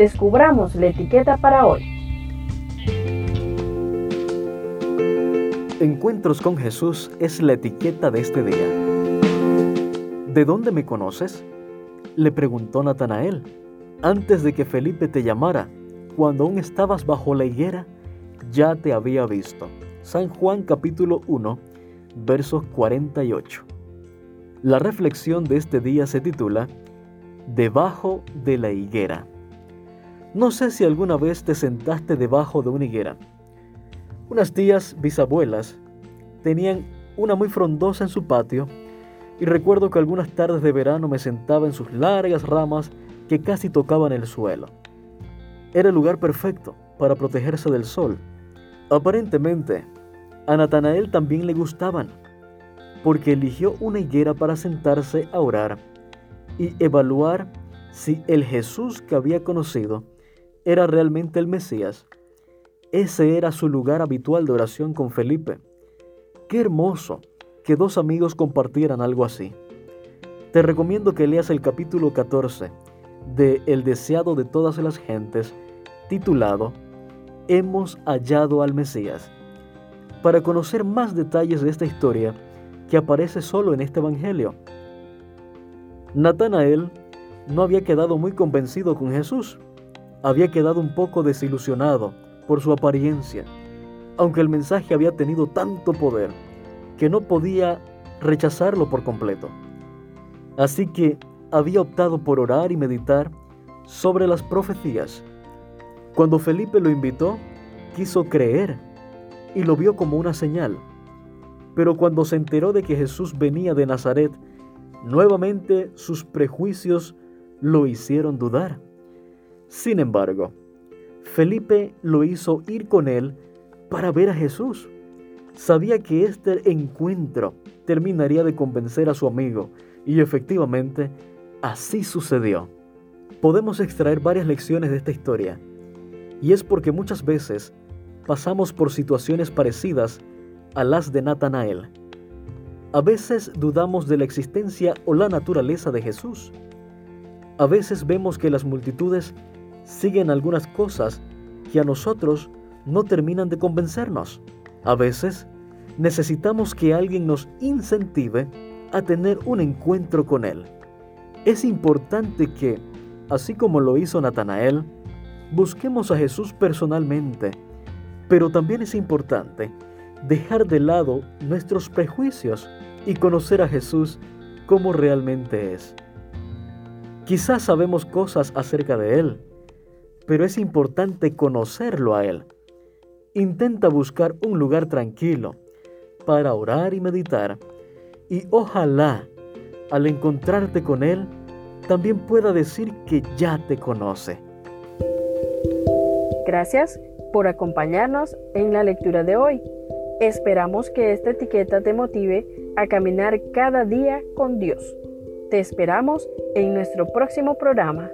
descubramos la etiqueta para hoy. Encuentros con Jesús es la etiqueta de este día. ¿De dónde me conoces? Le preguntó Natanael. Antes de que Felipe te llamara, cuando aún estabas bajo la higuera, ya te había visto. San Juan capítulo 1, versos 48. La reflexión de este día se titula Debajo de la higuera. No sé si alguna vez te sentaste debajo de una higuera. Unas tías bisabuelas tenían una muy frondosa en su patio y recuerdo que algunas tardes de verano me sentaba en sus largas ramas que casi tocaban el suelo. Era el lugar perfecto para protegerse del sol. Aparentemente, a Natanael también le gustaban, porque eligió una higuera para sentarse a orar y evaluar si el Jesús que había conocido era realmente el Mesías. Ese era su lugar habitual de oración con Felipe. Qué hermoso que dos amigos compartieran algo así. Te recomiendo que leas el capítulo 14 de El deseado de todas las gentes, titulado Hemos hallado al Mesías, para conocer más detalles de esta historia que aparece solo en este Evangelio. Natanael no había quedado muy convencido con Jesús, había quedado un poco desilusionado por su apariencia, aunque el mensaje había tenido tanto poder que no podía rechazarlo por completo. Así que había optado por orar y meditar sobre las profecías. Cuando Felipe lo invitó, quiso creer y lo vio como una señal. Pero cuando se enteró de que Jesús venía de Nazaret, nuevamente sus prejuicios lo hicieron dudar. Sin embargo, Felipe lo hizo ir con él para ver a Jesús. Sabía que este encuentro terminaría de convencer a su amigo y efectivamente Así sucedió. Podemos extraer varias lecciones de esta historia, y es porque muchas veces pasamos por situaciones parecidas a las de Natanael. A veces dudamos de la existencia o la naturaleza de Jesús. A veces vemos que las multitudes siguen algunas cosas que a nosotros no terminan de convencernos. A veces necesitamos que alguien nos incentive a tener un encuentro con Él. Es importante que, así como lo hizo Natanael, busquemos a Jesús personalmente, pero también es importante dejar de lado nuestros prejuicios y conocer a Jesús como realmente es. Quizás sabemos cosas acerca de Él, pero es importante conocerlo a Él. Intenta buscar un lugar tranquilo para orar y meditar y ojalá al encontrarte con Él, también pueda decir que ya te conoce. Gracias por acompañarnos en la lectura de hoy. Esperamos que esta etiqueta te motive a caminar cada día con Dios. Te esperamos en nuestro próximo programa.